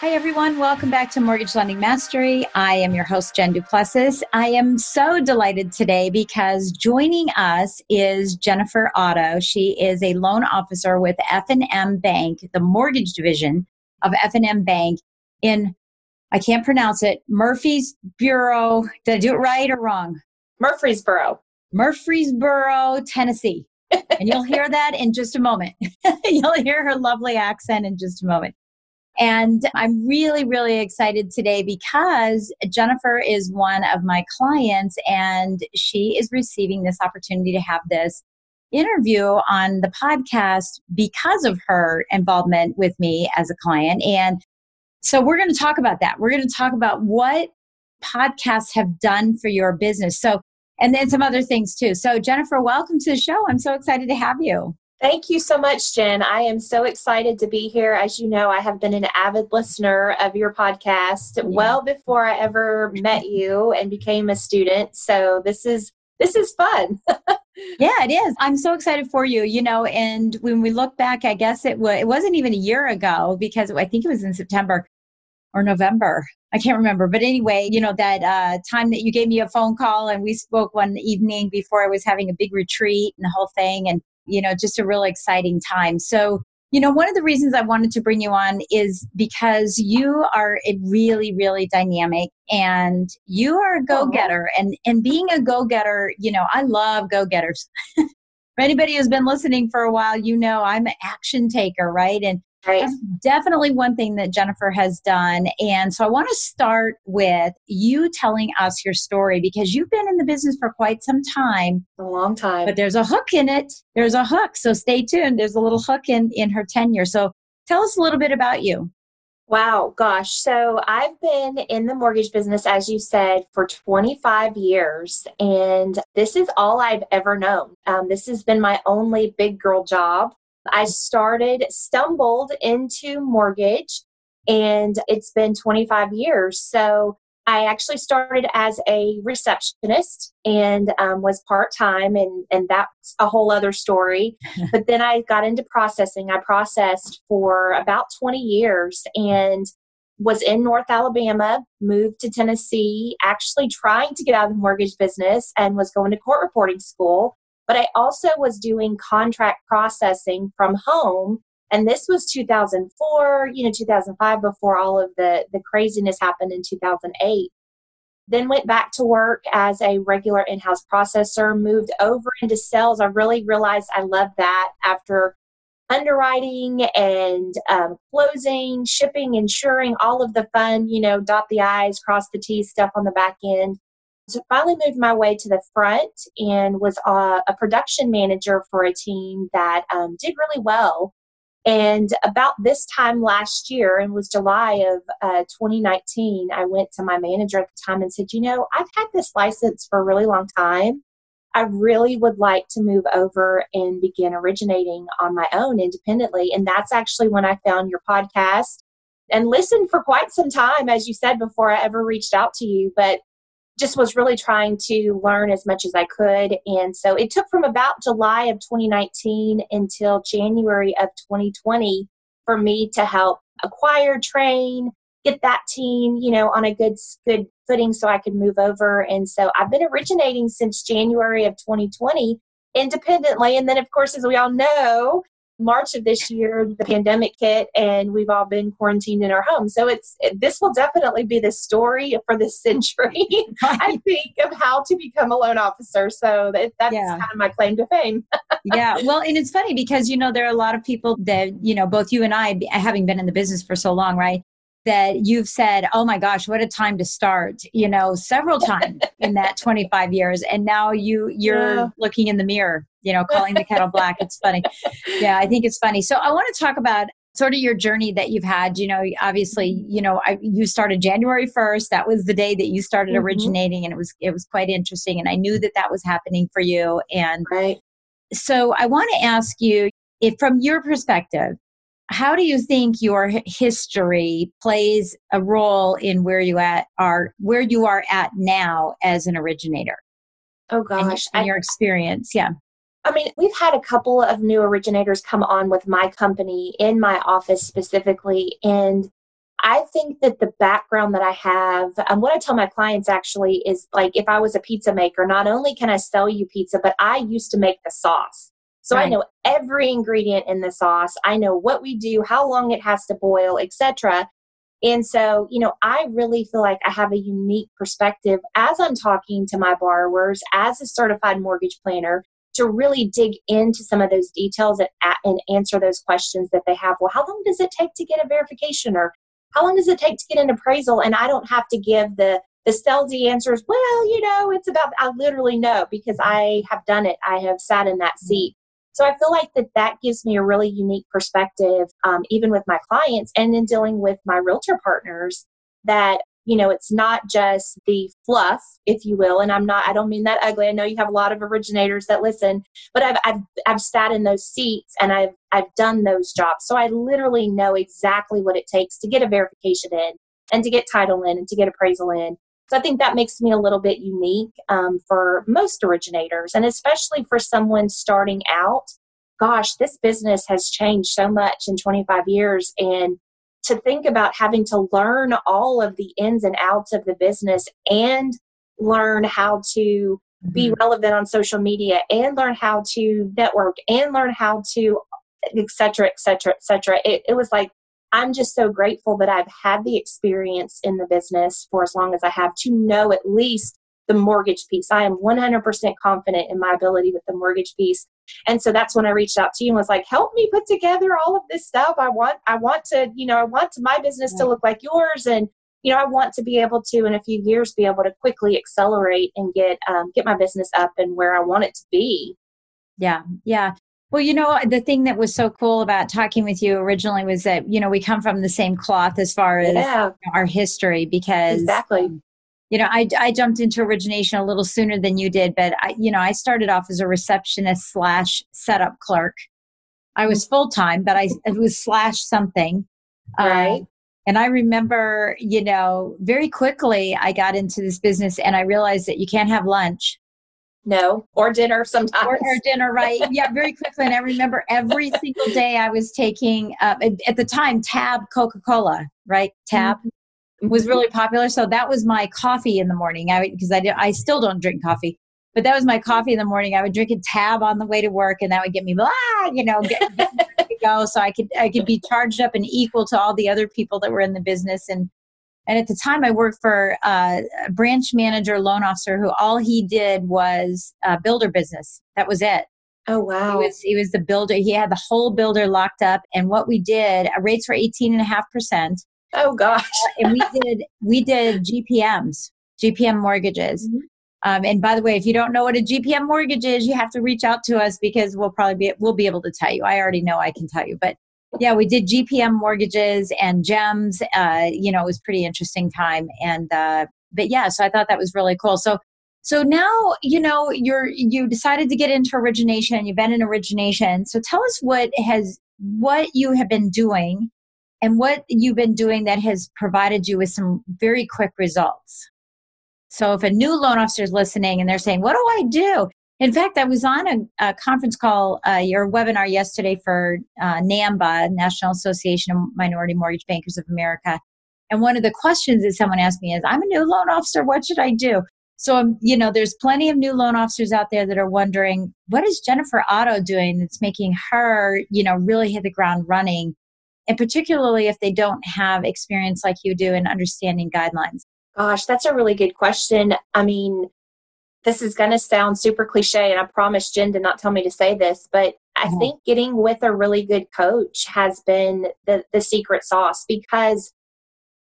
Hi, everyone. Welcome back to Mortgage Lending Mastery. I am your host, Jen Duplessis. I am so delighted today because joining us is Jennifer Otto. She is a loan officer with F&M Bank, the mortgage division of F&M Bank in, I can't pronounce it, Murphy's Bureau. Did I do it right or wrong? Murfreesboro. Murfreesboro, Tennessee. and you'll hear that in just a moment. you'll hear her lovely accent in just a moment. And I'm really, really excited today because Jennifer is one of my clients and she is receiving this opportunity to have this interview on the podcast because of her involvement with me as a client. And so we're going to talk about that. We're going to talk about what podcasts have done for your business. So, and then some other things too. So, Jennifer, welcome to the show. I'm so excited to have you. Thank you so much, Jen. I am so excited to be here. As you know, I have been an avid listener of your podcast yeah. well before I ever met you and became a student. So this is this is fun. yeah, it is. I'm so excited for you. You know, and when we look back, I guess it was it wasn't even a year ago because I think it was in September or November. I can't remember. But anyway, you know, that uh, time that you gave me a phone call and we spoke one evening before I was having a big retreat and the whole thing. And you know, just a really exciting time. So, you know, one of the reasons I wanted to bring you on is because you are a really, really dynamic and you are a oh, go getter. And, and being a go getter, you know, I love go getters. For anybody who's been listening for a while, you know I'm an action taker, right? And Right. That's definitely one thing that Jennifer has done. And so I want to start with you telling us your story because you've been in the business for quite some time. A long time. But there's a hook in it. There's a hook. So stay tuned. There's a little hook in, in her tenure. So tell us a little bit about you. Wow, gosh. So I've been in the mortgage business, as you said, for 25 years. And this is all I've ever known. Um, this has been my only big girl job. I started, stumbled into mortgage, and it's been 25 years. So I actually started as a receptionist and um, was part time, and, and that's a whole other story. but then I got into processing. I processed for about 20 years and was in North Alabama, moved to Tennessee, actually trying to get out of the mortgage business and was going to court reporting school. But I also was doing contract processing from home. And this was 2004, you know, 2005, before all of the, the craziness happened in 2008. Then went back to work as a regular in house processor, moved over into sales. I really realized I loved that after underwriting and um, closing, shipping, insuring, all of the fun, you know, dot the I's, cross the T's stuff on the back end. So finally moved my way to the front and was a, a production manager for a team that um, did really well. And about this time last year, and was July of uh, 2019, I went to my manager at the time and said, You know, I've had this license for a really long time. I really would like to move over and begin originating on my own independently. And that's actually when I found your podcast and listened for quite some time, as you said, before I ever reached out to you. But just was really trying to learn as much as I could. And so it took from about July of 2019 until January of 2020 for me to help acquire, train, get that team, you know, on a good good footing so I could move over. And so I've been originating since January of 2020 independently. And then of course, as we all know, March of this year, the pandemic hit and we've all been quarantined in our homes. So it's this will definitely be the story for this century, I think, of how to become a loan officer. So that, that's yeah. kind of my claim to fame. yeah. Well, and it's funny because, you know, there are a lot of people that, you know, both you and I, having been in the business for so long, right? That you've said, "Oh my gosh, what a time to start!" You know, several times in that 25 years, and now you you're yeah. looking in the mirror, you know, calling the kettle black. It's funny. Yeah, I think it's funny. So I want to talk about sort of your journey that you've had. You know, obviously, you know, I, you started January 1st. That was the day that you started mm-hmm. originating, and it was it was quite interesting. And I knew that that was happening for you. And right. So I want to ask you, if from your perspective, how do you think your history plays a role in where you at are where you are at now as an originator oh gosh and, your experience yeah I mean, we've had a couple of new originators come on with my company in my office specifically. And I think that the background that I have, and what I tell my clients actually is like, if I was a pizza maker, not only can I sell you pizza, but I used to make the sauce. So right. I know every ingredient in the sauce. I know what we do, how long it has to boil, etc. And so, you know, I really feel like I have a unique perspective as I'm talking to my borrowers as a certified mortgage planner to really dig into some of those details and, and answer those questions that they have. Well, how long does it take to get a verification or how long does it take to get an appraisal? And I don't have to give the the salesy answers, well, you know, it's about, I literally know because I have done it. I have sat in that mm-hmm. seat. So I feel like that that gives me a really unique perspective, um, even with my clients and in dealing with my realtor partners that, you know, it's not just the fluff, if you will. And I'm not, I don't mean that ugly. I know you have a lot of originators that listen, but I've, I've, I've sat in those seats and I've, I've done those jobs. So I literally know exactly what it takes to get a verification in and to get title in and to get appraisal in so I think that makes me a little bit unique um, for most originators, and especially for someone starting out. Gosh, this business has changed so much in 25 years. And to think about having to learn all of the ins and outs of the business and learn how to be mm-hmm. relevant on social media and learn how to network and learn how to et cetera, et cetera, et cetera. It, it was like I'm just so grateful that I've had the experience in the business for as long as I have to know at least the mortgage piece. I am 100% confident in my ability with the mortgage piece. And so that's when I reached out to you and was like, help me put together all of this stuff. I want, I want to, you know, I want my business to look like yours. And, you know, I want to be able to, in a few years, be able to quickly accelerate and get, um, get my business up and where I want it to be. Yeah. Yeah. Well, you know, the thing that was so cool about talking with you originally was that, you know, we come from the same cloth as far as yeah. our history because Exactly. Um, you know, I, I jumped into origination a little sooner than you did, but I, you know, I started off as a receptionist slash setup clerk. I was full time, but I it was slash something. Right. Uh, and I remember, you know, very quickly I got into this business and I realized that you can't have lunch no, or dinner sometimes. Or, or dinner, right? yeah, very quickly. And I remember every single day I was taking, uh, at the time, Tab Coca Cola, right? Tab mm-hmm. was really popular. So that was my coffee in the morning. I because I, I still don't drink coffee, but that was my coffee in the morning. I would drink a Tab on the way to work, and that would get me blah, you know, get, get to go. So I could I could be charged up and equal to all the other people that were in the business and and at the time, I worked for uh, a branch manager, loan officer, who all he did was uh, builder business. That was it. Oh wow! He was he was the builder. He had the whole builder locked up. And what we did, uh, rates were eighteen and a half percent. Oh gosh! Uh, and we did we did GPMs, GPM mortgages. Mm-hmm. Um, and by the way, if you don't know what a GPM mortgage is, you have to reach out to us because we'll probably be we'll be able to tell you. I already know I can tell you, but yeah, we did GPM mortgages and gems. Uh, you know, it was pretty interesting time. And uh, but yeah, so I thought that was really cool. So so now you know you're you decided to get into origination. You've been in origination. So tell us what has what you have been doing and what you've been doing that has provided you with some very quick results. So if a new loan officer is listening and they're saying, what do I do? In fact, I was on a, a conference call, uh, your webinar yesterday for uh, NAMMBA, National Association of Minority Mortgage Bankers of America. And one of the questions that someone asked me is, I'm a new loan officer. What should I do? So, um, you know, there's plenty of new loan officers out there that are wondering, what is Jennifer Otto doing that's making her, you know, really hit the ground running? And particularly if they don't have experience like you do in understanding guidelines. Gosh, that's a really good question. I mean, this is going to sound super cliche, and I promise Jen did not tell me to say this, but I mm-hmm. think getting with a really good coach has been the, the secret sauce because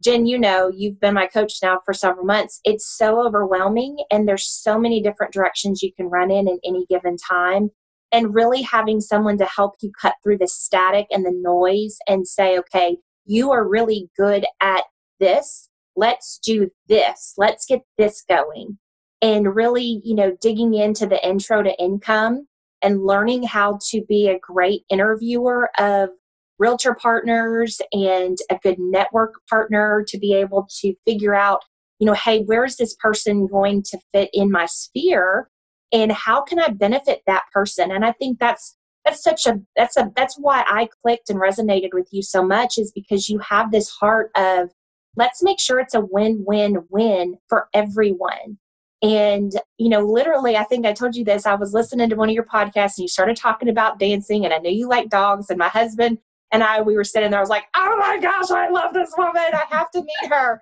Jen, you know, you've been my coach now for several months. It's so overwhelming, and there's so many different directions you can run in at any given time. And really having someone to help you cut through the static and the noise and say, okay, you are really good at this. Let's do this. Let's get this going. And really, you know, digging into the intro to income and learning how to be a great interviewer of realtor partners and a good network partner to be able to figure out, you know, hey, where is this person going to fit in my sphere? And how can I benefit that person? And I think that's that's such a that's a that's why I clicked and resonated with you so much is because you have this heart of let's make sure it's a win-win-win for everyone. And, you know, literally, I think I told you this. I was listening to one of your podcasts and you started talking about dancing, and I know you like dogs. And my husband and I, we were sitting there, I was like, oh my gosh, I love this woman. I have to meet her.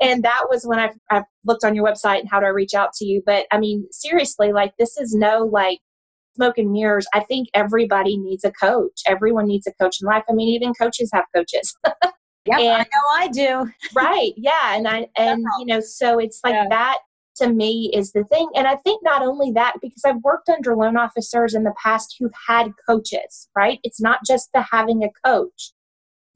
and that was when I, I looked on your website and how do I reach out to you. But I mean, seriously, like this is no like smoke and mirrors. I think everybody needs a coach. Everyone needs a coach in life. I mean, even coaches have coaches. Yeah, I know I do. right. Yeah. And I, and you know, so it's like yeah. that to me is the thing. And I think not only that, because I've worked under loan officers in the past who've had coaches, right? It's not just the having a coach.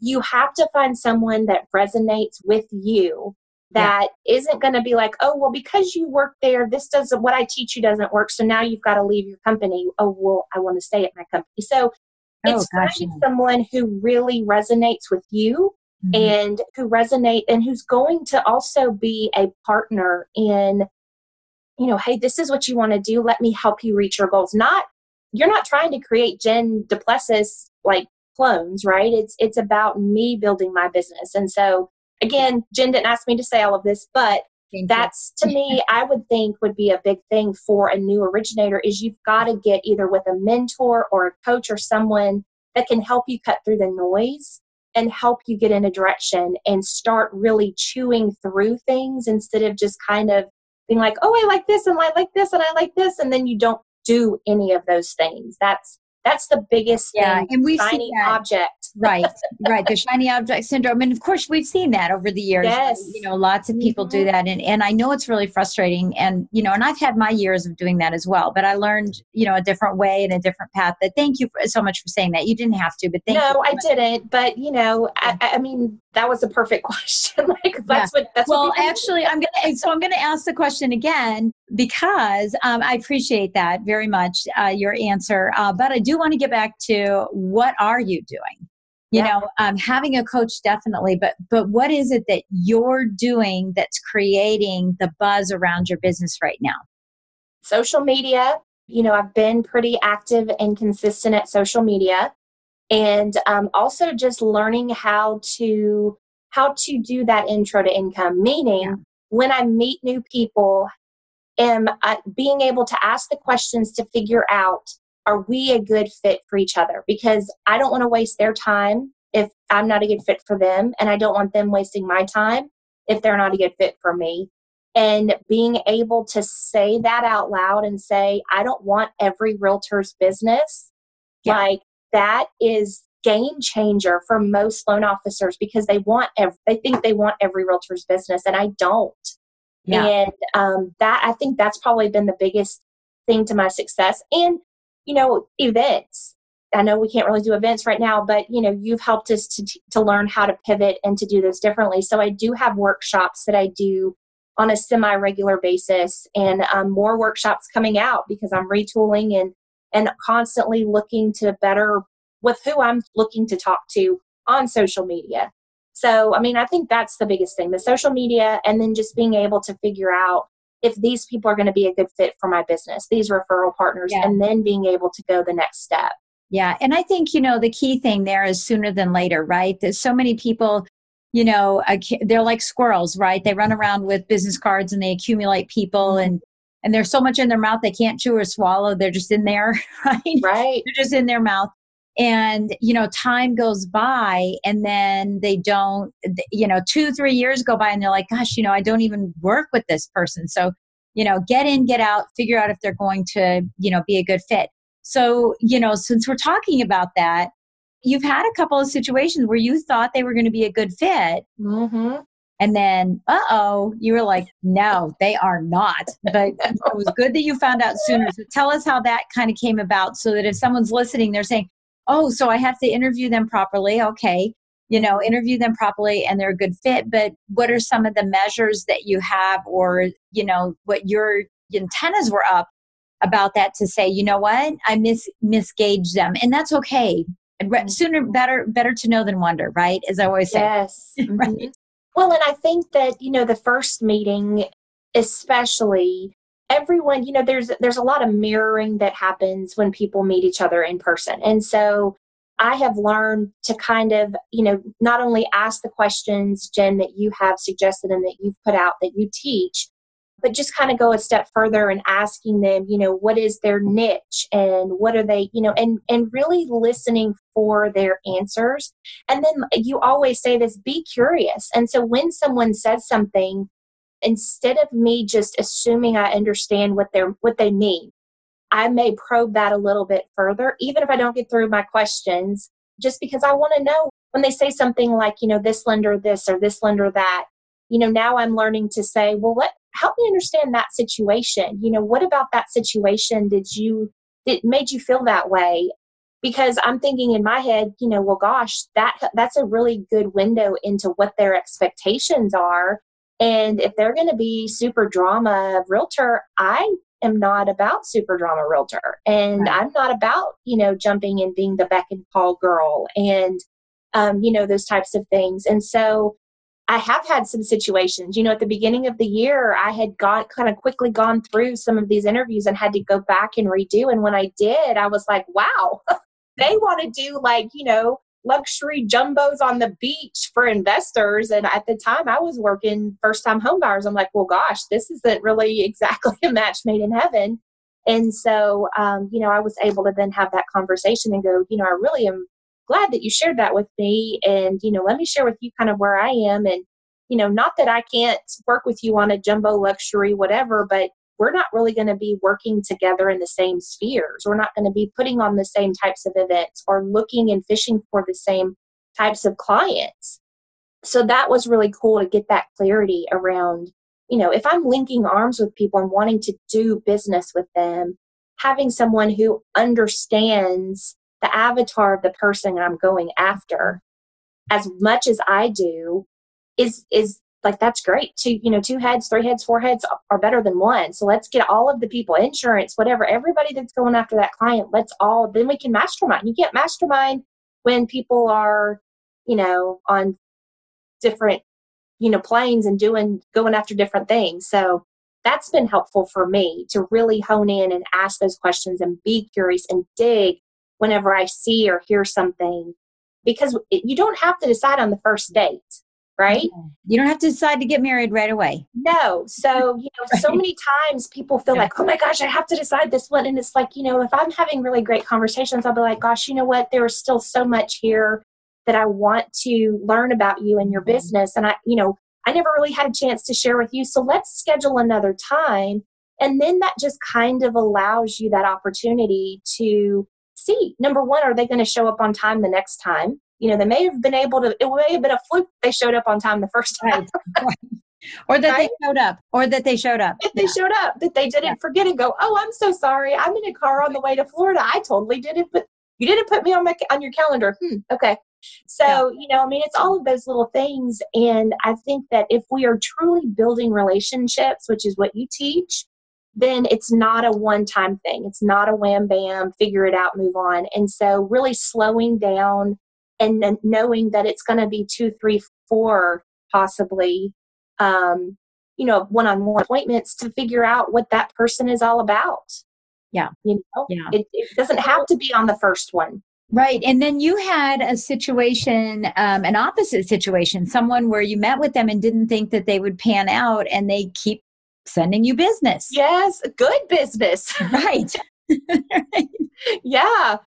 You have to find someone that resonates with you that yeah. not going to be like, oh, well, because you work there, this doesn't, what I teach you doesn't work. So now you've got to leave your company. Oh, well, I want to stay at my company. So oh, it's finding someone who really resonates with you mm-hmm. and who resonate and who's going to also be a partner in you know hey this is what you want to do let me help you reach your goals not you're not trying to create jen duplessis like clones right it's it's about me building my business and so again jen didn't ask me to say all of this but Thank that's you. to me i would think would be a big thing for a new originator is you've got to get either with a mentor or a coach or someone that can help you cut through the noise and help you get in a direction and start really chewing through things instead of just kind of being like, oh, I like this and I like this and I like this. And then you don't do any of those things. That's that's the biggest yeah, thing. And we shiny object. right, right. The shiny object syndrome. And of course we've seen that over the years. Yes. You know, lots of people mm-hmm. do that. And and I know it's really frustrating. And, you know, and I've had my years of doing that as well. But I learned, you know, a different way and a different path. That thank you for, so much for saying that. You didn't have to, but thank no, you. No, I didn't. But you know, I, I mean, that was a perfect question. like that's yeah. what that's well, what actually I'm gonna so I'm gonna ask the question again because um, I appreciate that very much, uh, your answer. Uh, but I do want to get back to what are you doing? You yeah. know, um, having a coach definitely, but but what is it that you're doing that's creating the buzz around your business right now? Social media. You know, I've been pretty active and consistent at social media, and um, also just learning how to how to do that intro to income. Meaning, yeah. when I meet new people, am uh, being able to ask the questions to figure out are we a good fit for each other? Because i don't want to waste their time if i'm not a good fit for them and i don't want them wasting my time if they're not a good fit for me. And being able to say that out loud and say i don't want every realtor's business yeah. like that is game changer for most loan officers because they want ev- they think they want every realtor's business and i don't yeah. And um, that I think that's probably been the biggest thing to my success. And, you know, events. I know we can't really do events right now, but you know, you've helped us to to learn how to pivot and to do this differently. So I do have workshops that I do on a semi-regular basis, and um, more workshops coming out because I'm retooling and and constantly looking to better with who I'm looking to talk to on social media. So, I mean, I think that's the biggest thing the social media, and then just being able to figure out if these people are going to be a good fit for my business, these referral partners, yeah. and then being able to go the next step. Yeah. And I think, you know, the key thing there is sooner than later, right? There's so many people, you know, they're like squirrels, right? They run around with business cards and they accumulate people mm-hmm. and and there's so much in their mouth they can't chew or swallow. They're just in there, right? Right. They're just in their mouth. And, you know, time goes by and then they don't, you know, two, three years go by and they're like, gosh, you know, I don't even work with this person. So, you know, get in, get out, figure out if they're going to, you know, be a good fit. So, you know, since we're talking about that, you've had a couple of situations where you thought they were going to be a good fit. Mm-hmm. And then, uh oh, you were like, no, they are not. But it was good that you found out sooner. So tell us how that kind of came about so that if someone's listening, they're saying, oh, so I have to interview them properly. Okay. You know, interview them properly and they're a good fit. But what are some of the measures that you have or, you know, what your antennas were up about that to say, you know what, I mis misgauge them. And that's okay. Mm-hmm. Sooner better better to know than wonder, right? As I always say. Yes. right? Mm-hmm. Well, and I think that, you know, the first meeting, especially, everyone, you know, there's there's a lot of mirroring that happens when people meet each other in person. And so I have learned to kind of, you know, not only ask the questions, Jen, that you have suggested and that you've put out that you teach, but just kind of go a step further and asking them, you know, what is their niche and what are they, you know, and and really listening for their answers. And then you always say this, be curious. And so when someone says something, instead of me just assuming I understand what they're what they mean, I may probe that a little bit further, even if I don't get through my questions, just because I want to know when they say something like, you know, this lender this or this lender that, you know, now I'm learning to say, well, what help me understand that situation. You know, what about that situation did you it made you feel that way? Because I'm thinking in my head, you know, well gosh, that that's a really good window into what their expectations are. And if they're going to be super drama realtor, I am not about super drama realtor and right. i'm not about you know jumping and being the beck and call girl and um, you know those types of things and so I have had some situations. You know, at the beginning of the year, I had got kind of quickly gone through some of these interviews and had to go back and redo. And when I did, I was like, wow, they want to do like, you know, luxury jumbos on the beach for investors. And at the time, I was working first time home buyers. I'm like, well, gosh, this isn't really exactly a match made in heaven. And so, um, you know, I was able to then have that conversation and go, you know, I really am glad that you shared that with me. And, you know, let me share with you kind of where I am. And, you know, not that I can't work with you on a jumbo luxury, whatever, but we're not really going to be working together in the same spheres. We're not going to be putting on the same types of events or looking and fishing for the same types of clients. So that was really cool to get that clarity around, you know, if I'm linking arms with people and wanting to do business with them, having someone who understands the avatar of the person I'm going after as much as I do is is like that's great. Two you know two heads three heads four heads are better than one. So let's get all of the people insurance whatever everybody that's going after that client let's all then we can mastermind. You can't mastermind when people are you know on different you know planes and doing going after different things. So that's been helpful for me to really hone in and ask those questions and be curious and dig whenever I see or hear something. Because you don't have to decide on the first date, right? You don't have to decide to get married right away. No. So, you know, right. so many times people feel yeah. like, oh my gosh, I have to decide this one. And it's like, you know, if I'm having really great conversations, I'll be like, gosh, you know what? There is still so much here that I want to learn about you and your business. And I, you know, I never really had a chance to share with you. So let's schedule another time. And then that just kind of allows you that opportunity to see number one, are they going to show up on time the next time? You know, they may have been able to, it may have been a fluke they showed up on time the first time. Right. or that right? they showed up or that they showed up if they yeah. showed up that they didn't yeah. forget and go oh i'm so sorry i'm in a car on the way to florida i totally didn't put you didn't put me on my on your calendar hmm, okay so yeah. you know i mean it's all of those little things and i think that if we are truly building relationships which is what you teach then it's not a one time thing. It's not a wham bam, figure it out, move on. And so, really slowing down and knowing that it's going to be two, three, four, possibly, um, you know, one on one appointments to figure out what that person is all about. Yeah. You know, yeah. It, it doesn't have to be on the first one. Right. And then you had a situation, um, an opposite situation, someone where you met with them and didn't think that they would pan out and they keep sending you business. Yes, good business. Right. yeah.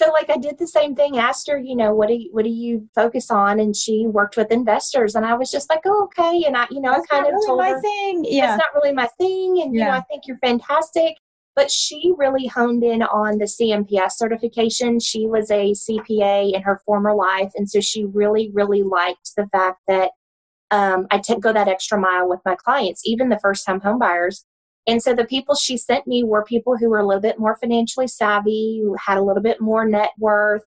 So like I did the same thing, asked her, you know, what do you what do you focus on? And she worked with investors and I was just like, Oh, okay. And I, you know, That's I kind of really told my her thing. Yeah. that's not really my thing. And you know, I think you're fantastic. But she really honed in on the CMPS certification. She was a CPA in her former life. And so she really, really liked the fact that um, I t- go that extra mile with my clients, even the first time home buyers. And so the people she sent me were people who were a little bit more financially savvy, who had a little bit more net worth.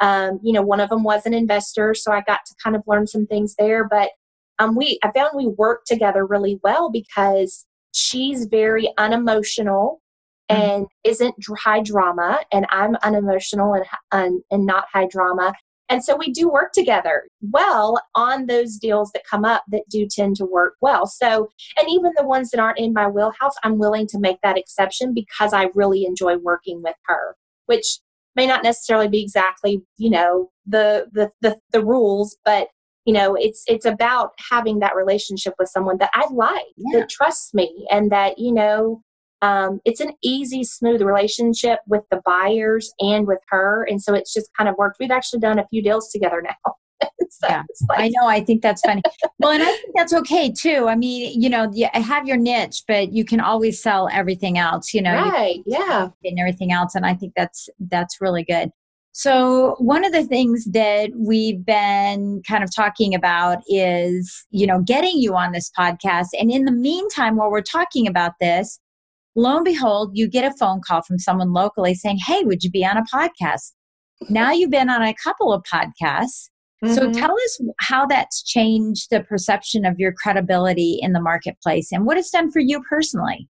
Um, you know, one of them was an investor, so I got to kind of learn some things there. But um, we, I found we worked together really well because she's very unemotional and isn't high drama, and I'm unemotional and, and and not high drama. And so we do work together well on those deals that come up that do tend to work well. So, and even the ones that aren't in my wheelhouse, I'm willing to make that exception because I really enjoy working with her, which may not necessarily be exactly, you know, the the the, the rules, but you know, it's it's about having that relationship with someone that I like, Yeah. that trusts me, and that you know um, it's an easy, smooth relationship with the buyers and with her. And so it's just kind of worked. We've actually done a few deals together now. so Yeah. it's like, I know. I think that's funny. well, and I think that's okay too. I mean, you know, you have your niche, but you can always sell everything else. You know, you right. Yeah. and everything else and i think that's that's really good so one of the things that we've been kind of talking about is you know getting you on this podcast and in the meantime while we're talking about this lo and behold you get a phone call from someone locally saying hey would you be on a podcast now you've been on a couple of podcasts so Mhm. tell us how that's changed the perception of your credibility in the marketplace and what it's done for you personally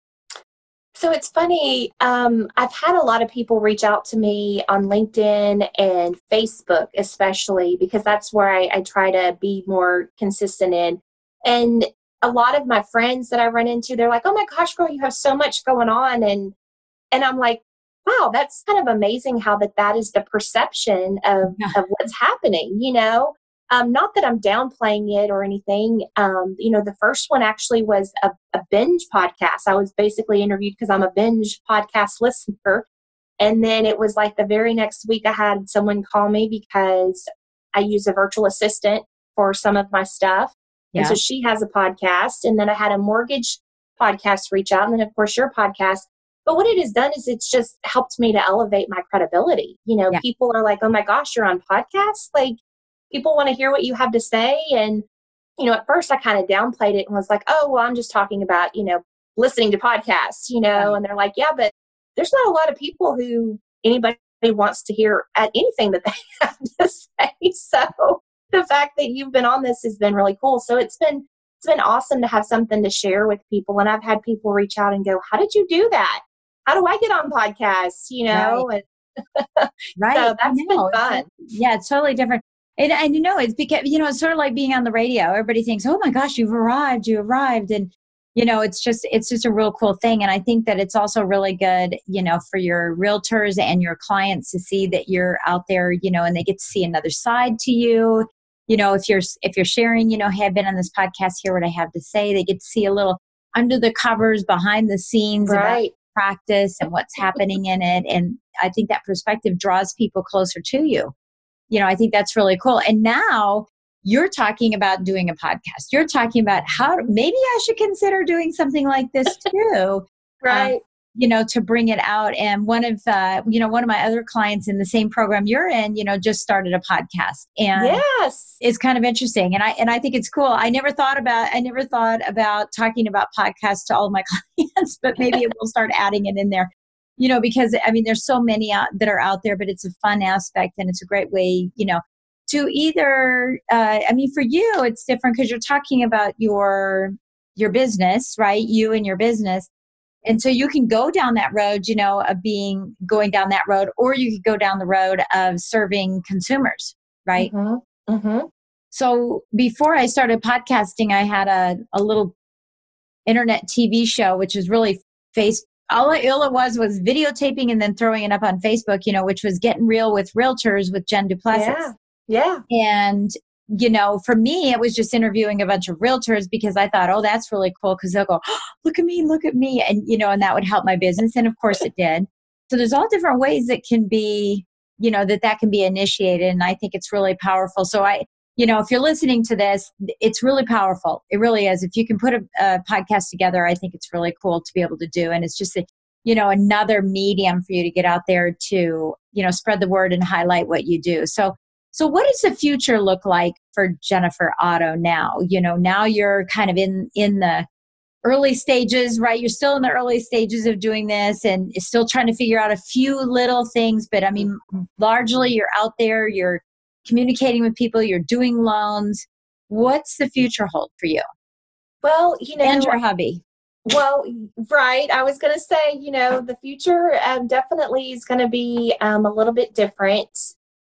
So it's funny. Um, I've had a lot of people reach out to me on LinkedIn and Facebook, especially because that's where I, I try to be more consistent in. And a lot of my friends that I run into, they're like, "Oh my gosh, girl, you have so much going on," and and I'm like, "Wow, that's kind of amazing how that that is the perception of Yeah. of what's happening." You know, um, not that I'm downplaying it or anything. Um, you know, the first one actually was a, a binge podcast. I was basically interviewed because I'm a binge podcast listener. And then it was like the very next week, I had someone call me because I use a virtual assistant for some of my stuff. And so she has a podcast. And then I had a mortgage podcast reach out. And then, of course, your podcast. But what it has done is it's just helped me to elevate my credibility. You know, Yeah. people are like, oh my gosh, you're on podcasts? Like, people want to hear what you have to say. And, you know, at first I kind of downplayed it and was like, oh, well, I'm just talking about, you know, listening to podcasts, you know, Right. and they're like, yeah, but there's not a lot of people who anybody wants to hear at anything that they have to say. So the fact that you've been on this has been really cool. So it's been it's been awesome to have something to share with people. And I've had people reach out and go, How did you do that? How do I get on podcasts? You know, and right so that's been fun. yeah it's totally different and, and you know it's because you know it's sort of like being on the radio everybody thinks oh my gosh you've arrived you arrived and you know it's just it's just a real cool thing and i think that it's also really good you know for your realtors and your clients to see that you're out there you know and they get to see another side to you you know if you're if you're sharing you know hey i've been on this podcast hear what i have to say they get to see a little under the covers behind the scenes Right. practice and what's happening in it and i think that perspective draws people closer to you you know i think that's really cool and now you're talking about doing a podcast you're talking about how maybe i should consider doing something like this too um, Right. You know to bring it out. And one of uh, you know one of my other clients in the same program you're in you know just started a podcast. And yes. it's kind of interesting. And i and i think it's cool. I never thought about i never thought about talking about podcasts to all of my clients but maybe we'll start adding it in there. You know because i mean there's so many out, that are out there but it's a fun aspect and it's a great way you know to either uh, i mean for you it's different because you're talking about your your business right? You and your business and so you can go down that road you know of being going down that road or you could go down the road of serving consumers right Mhm. Mhm. so before I started podcasting, I had a, a little internet TV show, which is really face. All it, all it was was videotaping and then throwing it up on Facebook, you know, which was getting real with realtors with Jen Duplessis. Yeah. Yeah. And you know, for me, it was just interviewing a bunch of realtors because I thought, oh, that's really cool because they'll go, oh, look at me, look at me. And, you know, and that would help my business. And of course it did. So there's all different ways that can be, you know, that that can be initiated. And I think it's really powerful. So I, you know, if you're listening to this, it's really powerful. It really is. If you can put a, a podcast together, I think it's really cool to be able to do. And it's just, a, you know, another medium for you to get out there to, you know, spread the word and highlight what you do. So so, what does the future look like for Jennifer Otto now? You know, now you're kind of in in the early stages, right? You're still in the early stages of doing this and still trying to figure out a few little things. But I mean, largely you're out there, you're communicating with people, you're doing loans. What's the future hold for you? Well, you know, and your hubby. Well, right. I was going to say, you know, the future um, definitely is going to be um, a little bit different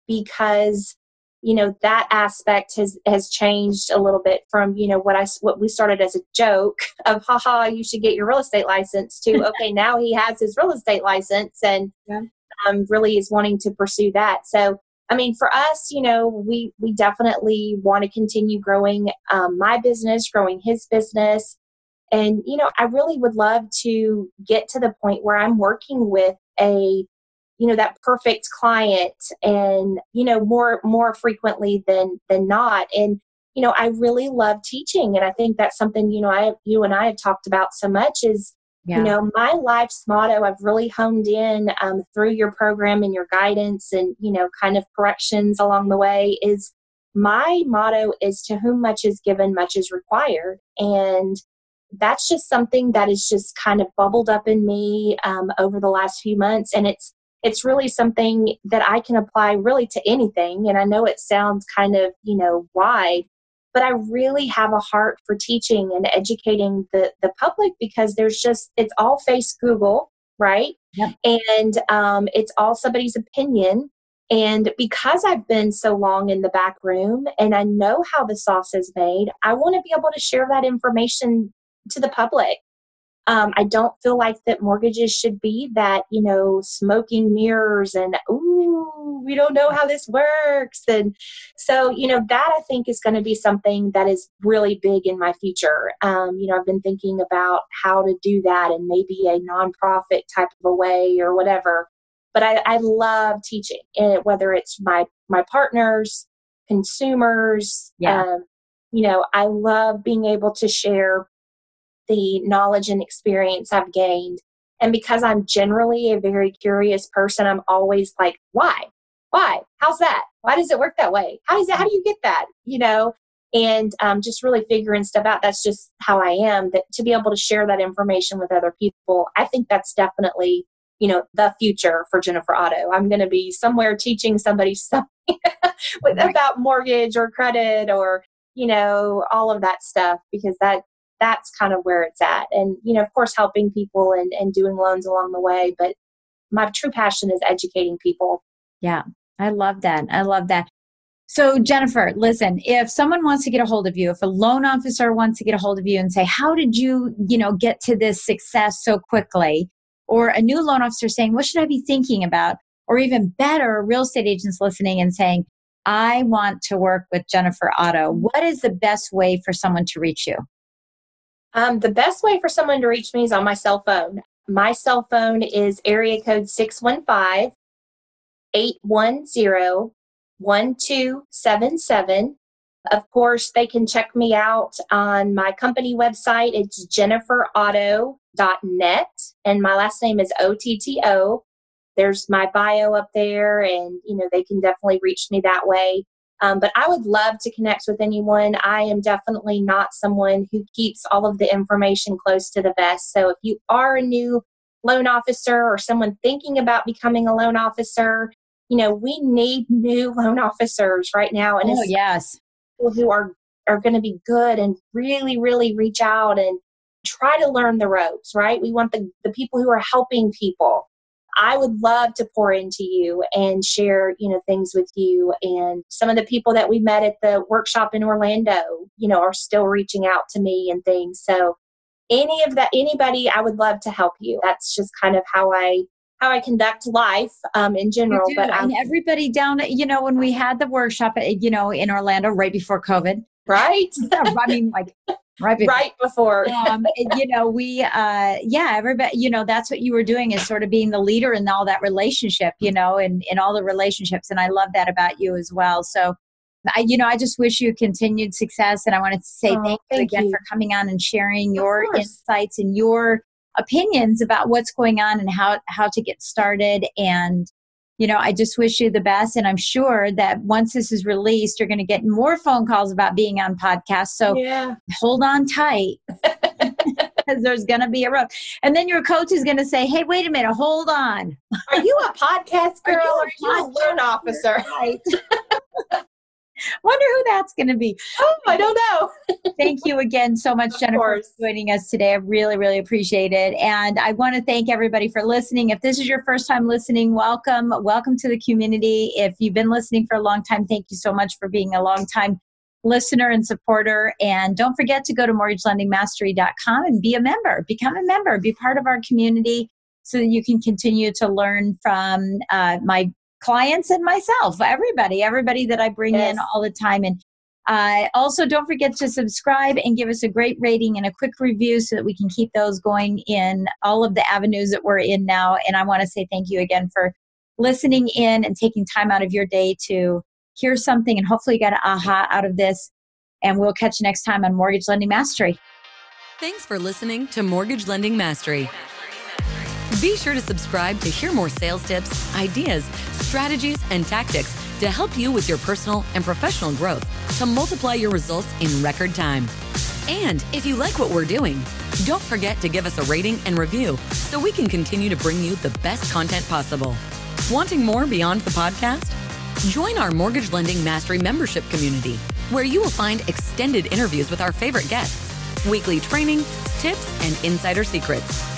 because you know that aspect has has changed a little bit from you know what i what we started as a joke of haha you should get your real estate license to okay now he has his real estate license and yeah. um, really is wanting to pursue that so i mean for us you know we we definitely want to continue growing um, my business growing his business and you know i really would love to get to the point where i'm working with a you know that perfect client and you know more more frequently than than not. And you know i really love teaching and i think that's something you know i you and i have talked about so much is yeah. you know my life's motto i've really honed in um, through your program and your guidance and you know kind of corrections along the way is my motto is to whom much is given much is required. And that's just something that is just kind of bubbled up in me um, over the last few months. And it's it's really something that I can apply really to anything. And I know it sounds kind of, you know, wide, but I really have a heart for teaching and educating the, the public because there's just, it's all face Google, right? Yep. And um, it's all somebody's opinion. And because I've been so long in the back room and I know how the sauce is made, I want to be able to share that information to the public. Um, I don't feel like that mortgages should be that, you know, smoking mirrors and, ooh, we don't know how this works. And so, you know, that I think is going to be something that is really big in my future. Um, you know, I've been thinking about how to do that and maybe a nonprofit type of a way or whatever. But I, I love teaching, and whether it's my my partners, consumers, yeah. Um, you know, I love being able to share the knowledge and experience I've gained. And because I'm generally a very curious person, I'm always like, why? Why? How's that? Why does it work that way? How does it, how do you get that? You know, and um, just really figuring stuff out. That's just how I am. That to be able to share that information with other people, I think that's definitely you know the future for Jennifer Otto. I'm going to be somewhere teaching somebody something with about mortgage or credit or you know all of that stuff because that that's kind of where it's at. And, you know, of course, helping people and, and doing loans along the way. But my true passion is educating people. Yeah, I love that. I love that. So, Jennifer, listen, if someone wants to get a hold of you, if a loan officer wants to get a hold of you and say, How did you, you know, get to this success so quickly? Or a new loan officer saying, What should I be thinking about? Or even better, real estate agents listening and saying, I want to work with Jennifer Otto. What is the best way for someone to reach you? Um, the best way for someone to reach me is on my cell phone. My cell phone is area code 615 810 1277. Of course, they can check me out on my company website. It's jenniferotto.net, and my last name is OTTO. There's my bio up there, and you know they can definitely reach me that way. Um, but I would love to connect with anyone. I am definitely not someone who keeps all of the information close to the vest. So if you are a new loan officer or someone thinking about becoming a loan officer, you know, we need new loan officers right now. And oh, yes. People who are, are going to be good and really, really reach out and try to learn the ropes, right? We want the, the people who are helping people. I would love to pour into you and share, you know, things with you. And some of the people that we met at the workshop in Orlando, you know, are still reaching out to me and things. So any of that, anybody, I would love to help you. That's just kind of how I how I conduct life um, in general. But and everybody down, you know, when we had the workshop, you know, in Orlando right before COVID, right? I mean, like right before. right before. um, you know, we, uh, yeah, everybody, you know, that's what you were doing is sort of being the leader in all that relationship, you know, and in all the relationships, and I love that about you as well. So. I, you know, I just wish you continued success, and I wanted to say oh, thank, thank, you again you. for coming on and sharing your insights and your opinions about what's going on and how how to get started and you know i just wish you the best and i'm sure that once this is released you're going to get more phone calls about being on podcasts so yeah. hold on tight because there's going to be a road. And then your coach is going to say hey wait a minute hold on. Are you a podcast girl are you a, are you a loan officer? Right Wonder who that's going to be. Oh, I don't know. thank you again so much, Jennifer, for joining us today. I really, really appreciate it. And I want to thank everybody for listening. If this is your first time listening, welcome. Welcome to the community. If you've been listening for a long time, thank you so much for being a long time listener and supporter. And don't forget to go to mortgagelendingmastery.com and be a member. Become a member. Be part of our community so that you can continue to learn from uh, my clients and myself, everybody, everybody that I bring yes. in all the time. And uh, also, don't forget to subscribe and give us a great rating and a quick review so that we can keep those going in all of the avenues that we're in now. And I want to say thank you again for listening in and taking time out of your day to hear something and hopefully get an aha out of this. And we'll catch you next time on Mortgage Lending Mastery. Thanks for listening to Mortgage Lending Mastery. Be sure to subscribe to hear more sales tips, ideas, strategies, and tactics to help you with your personal and professional growth to multiply your results in record time. And if you like what we're doing, don't forget to give us a rating and review so we can continue to bring you the best content possible. Wanting more beyond the podcast? Join our Mortgage Lending Mastery membership community, where you will find extended interviews with our favorite guests, weekly training, tips, and insider secrets